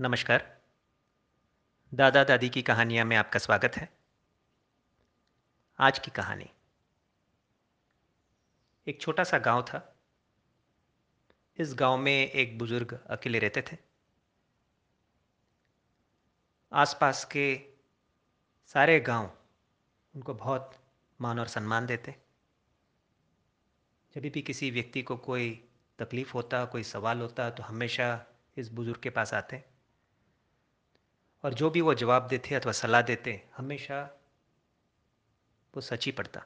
नमस्कार। दादा दादी की कहानियाँ में आपका स्वागत है। आज की कहानी। एक छोटा सा गाँव था। इस गाँव में एक बुज़ुर्ग अकेले रहते थे। आसपास के सारे गाँव उनको बहुत मान और सम्मान देते। जब भी किसी व्यक्ति को कोई तकलीफ़ होता, कोई सवाल होता तो हमेशा इस बुज़ुर्ग के पास आते। और जो भी वो जवाब देते अथवा सलाह देते, हमेशा वो सच ही पड़ता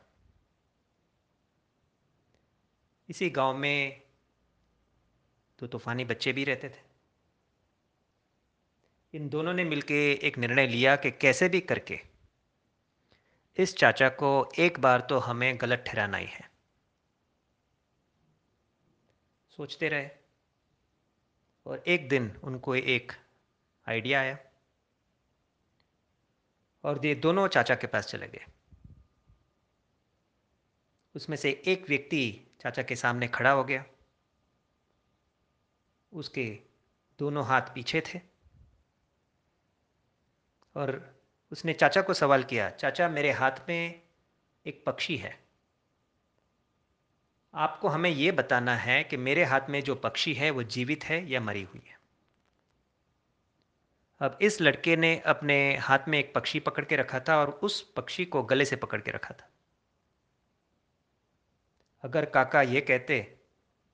इसी गाँव में तो तूफ़ानी बच्चे भी रहते थे। इन दोनों ने मिलके एक निर्णय लिया कि कैसे भी करके इस चाचा को एक बार तो हमें गलत ठहराना ही है। सोचते रहे और एक दिन उनको एक आइडिया आया। और ये दोनों चाचा के पास चले गए। उसमें से एक व्यक्ति चाचा के सामने खड़ा हो गया। उसके दोनों हाथ पीछे थे। और उसने चाचा को सवाल किया, चाचा, मेरे हाथ में एक पक्षी है। आपको हमें यह बताना है कि मेरे हाथ में जो पक्षी है, वो जीवित है या मरी हुई है? अब इस लड़के ने अपने हाथ में एक पक्षी पकड़ के रखा था और उस पक्षी को गले से पकड़ के रखा था। अगर काका ये कहते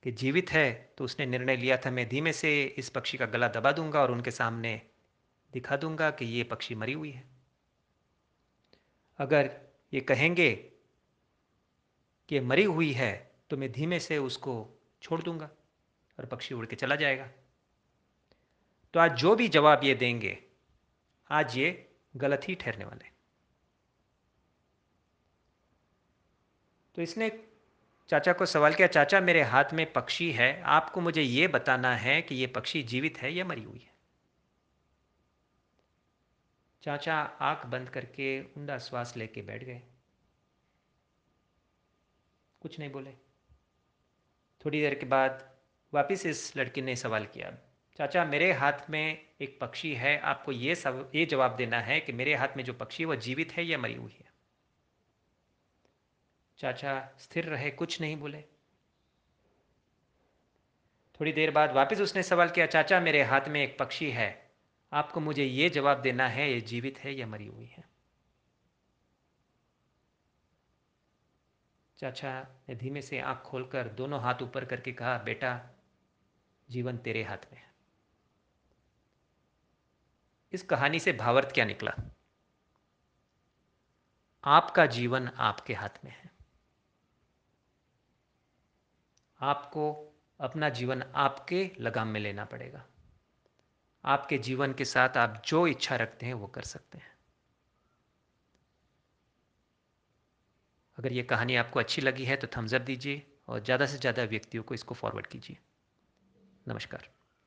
कि जीवित है तो उसने निर्णय लिया था, मैं धीमे से इस पक्षी का गला दबा दूँगा और उनके सामने दिखा दूँगा कि ये पक्षी मरी हुई है। अगर ये कहेंगे कि मरी हुई है तो मैं धीमे से उसको छोड़ दूँगा और पक्षी उड़ के चला जाएगा। तो आज जो भी जवाब ये देंगे, आज ये गलत ही ठहरने वाले तो इसने चाचा को सवाल किया, चाचा, मेरे हाथ में पक्षी है, आपको मुझे ये बताना है कि ये पक्षी जीवित है या मरी हुई है? चाचा आँख बंद करके ऊंडा श्वास लेके बैठ गए। कुछ नहीं बोले। थोड़ी देर के बाद वापस इस लड़की ने सवाल किया चाचा, मेरे हाथ में एक पक्षी है, आपको ये सब, ये जवाब देना है कि मेरे हाथ में जो पक्षी है वह जीवित है या मरी हुई है? चाचा, स्थिर रहे, कुछ नहीं बोले। थोड़ी देर बाद वापस उसने सवाल किया, चाचा, मेरे हाथ में एक पक्षी है, आपको मुझे ये जवाब देना है, ये जीवित है या मरी हुई है? चाचा ने धीमे से आँख खोलकर दोनों हाथ ऊपर करके कहा, बेटा, जीवन तेरे हाथ में है। इस कहानी से भावार्थ क्या निकला? आपका जीवन आपके हाथ में है। आपको अपना जीवन आपके लगाम में लेना पड़ेगा। आपके जीवन के साथ आप जो इच्छा रखते हैं वो कर सकते हैं। अगर ये कहानी आपको अच्छी लगी है तो थम्सअप दीजिए और ज़्यादा से ज़्यादा व्यक्तियों को इसको फॉरवर्ड कीजिए। नमस्कार।